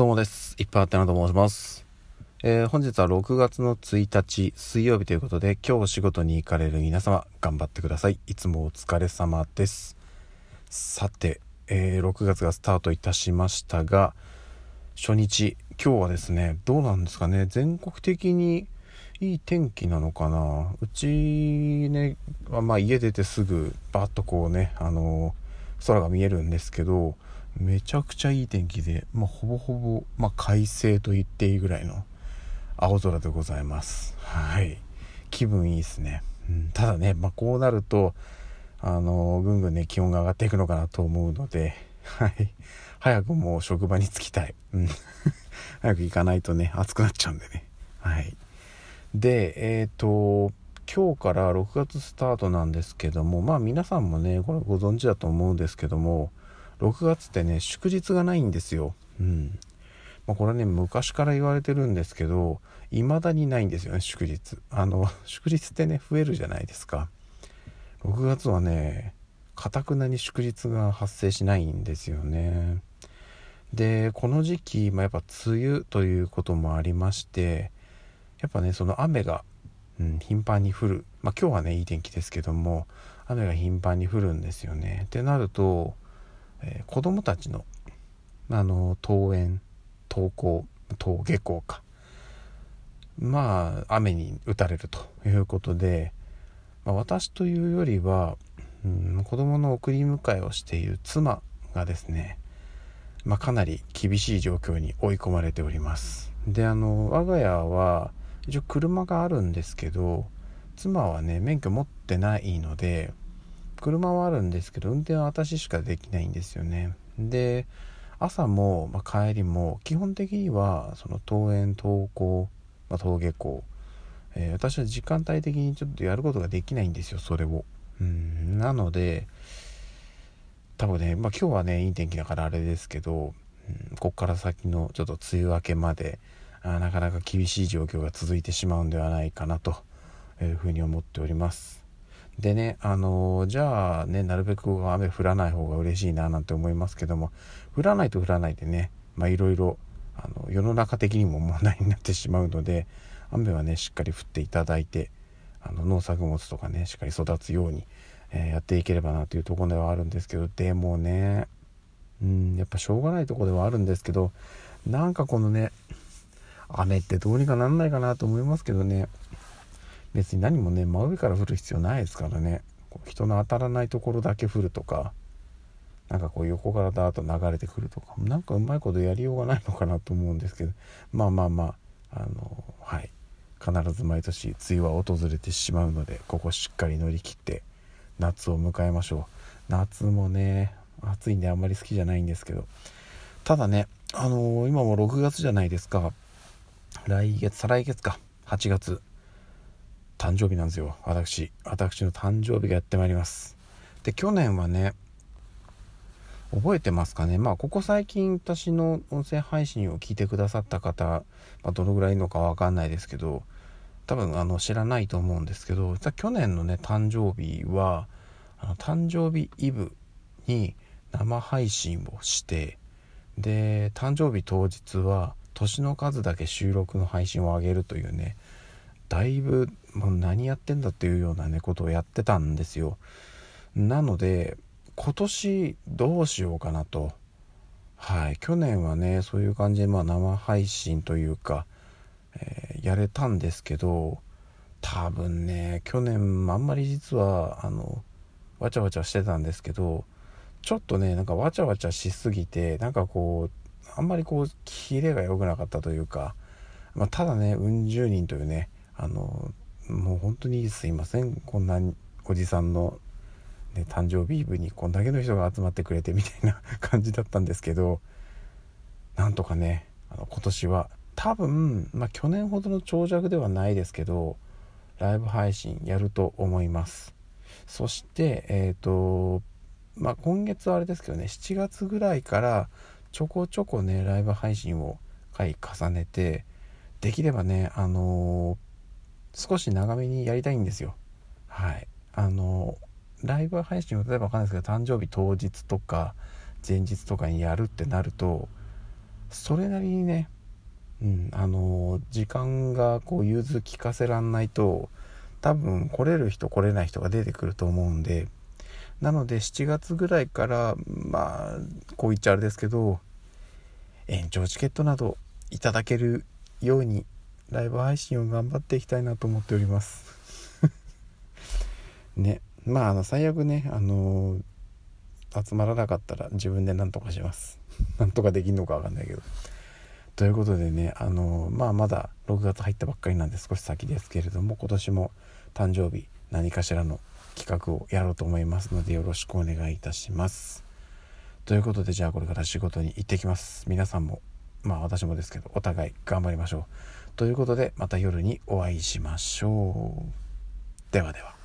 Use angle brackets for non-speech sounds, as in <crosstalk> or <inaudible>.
どうもです。いっぱいあってなと申します。えー、本日は6月の1日水曜日ということで、今日お仕事に行かれる皆様、頑張ってください。いつもお疲れ様です。さて、えー、6月がスタートいたしましたが、初日、今日はですね、どうなんですかね、全国的にいい天気なのかな。うちね、まあ家出てすぐ、バーッとこうね、あのー、空が見えるんですけど、めちゃくちゃいい天気で、まあ、ほぼほぼ、まあ、快晴と言っていいぐらいの青空でございます。はい。気分いいですね。うん、ただね、まあ、こうなると、あのぐんぐんね、気温が上がっていくのかなと思うので、はい。早くもう職場に着きたい。うん。<laughs> 早く行かないとね、暑くなっちゃうんでね。はい。で、えっ、ー、と、今日から6月スタートなんですけども、まあ皆さんもね、これご存知だと思うんですけども、6月ってね祝日がないんですよ。うん。まあ、これはね昔から言われてるんですけど未だにないんですよね祝日。あの <laughs> 祝日ってね増えるじゃないですか。6月はねかたくなに祝日が発生しないんですよね。でこの時期、まあ、やっぱ梅雨ということもありましてやっぱねその雨が、うん、頻繁に降る。まあ今日はねいい天気ですけども雨が頻繁に降るんですよね。ってなるとえー、子供たちのあの登園登校登下校か。まあ雨に打たれるということで、まあ、私というよりは、うん、子供の送り迎えをしている妻がですね、まあ、かなり厳しい状況に追い込まれております。であの我が家は一応車があるんですけど妻はね免許持ってないので車はあるんですけど運転は私しかできないんですよね。で朝も、まあ、帰りも基本的にはその登園登校、まあ、登下校、えー、私は時間帯的にちょっとやることができないんですよそれを。うんなので多分ね、まあ、今日はねいい天気だからあれですけど、うん、こっから先のちょっと梅雨明けまであなかなか厳しい状況が続いてしまうんではないかなというふうに思っております。でね、あのー、じゃあね、なるべく雨降らない方が嬉しいななんて思いますけども、降らないと降らないでね、まあいろいろ、あの、世の中的にも問題になってしまうので、雨はね、しっかり降っていただいて、あの、農作物とかね、しっかり育つように、えー、やっていければなというところではあるんですけど、でもね、うん、やっぱしょうがないとこではあるんですけど、なんかこのね、雨ってどうにかなんないかなと思いますけどね、別に何もね真上から降る必要ないですからね。こう人の当たらないところだけ降るとかなんかこう横からダーッと流れてくるとか何かうまいことやりようがないのかなと思うんですけどまあまあまああのはい。必ず毎年梅雨は訪れてしまうのでここしっかり乗り切って夏を迎えましょう。夏もね暑いんであんまり好きじゃないんですけど。ただねあのー、今も6月じゃないですか。来月再来月か。8月。誕生日なんですよ。私私の誕生日がやってまいります。で去年はね覚えてますかね？まあここ最近私の音声配信を聞いてくださった方、まあ、どのぐらいいるのかわかんないですけど多分あの知らないと思うんですけど実は去年のね誕生日はあの誕生日イブに生配信をしてで誕生日当日は年の数だけ収録の配信を上げるというねだいぶもう何やってんだっていうようなねことをやってたんですよ。なので今年どうしようかなと。はい。去年はねそういう感じでまあ生配信というか、えー、やれたんですけど多分ね去年あんまり実はあのわちゃわちゃしてたんですけどちょっとねなんかわちゃわちゃしすぎてなんかこうあんまりこうキレが良くなかったというか、まあ、ただねうん十人というねあのもう本当にすいません。こんなおじさんの、ね、誕生日イブにこんだけの人が集まってくれてみたいな <laughs> 感じだったんですけどなんとかねあの今年は多分、まあ、去年ほどの長尺ではないですけどライブ配信やると思います。そしてえっ、ー、とまあ今月はあれですけどね7月ぐらいからちょこちょこねライブ配信を回重ねてできればねあのー少し長めにやりたいんですよ。はい。あのライブ配信を例えば分かんないですけど誕生日当日とか前日とかにやるってなるとそれなりにねうんあの時間がこう融通聞かせらんないと多分来れる人来れない人が出てくると思うんでなので7月ぐらいからまあこう言っちゃあれですけど延長チケットなどいただけるようにライブ配信を頑張っていきたいなと思っております。<laughs> ね。まああの最悪ねあの集まらなかったら自分で何とかします。<laughs> なんとかできんのか分かんないけど。ということでねあのまあまだ6月入ったばっかりなんで少し先ですけれども今年も誕生日何かしらの企画をやろうと思いますのでよろしくお願いいたします。ということでじゃあこれから仕事に行ってきます。皆さんもまあ私もですけどお互い頑張りましょう。ということでまた夜にお会いしましょう。ではでは。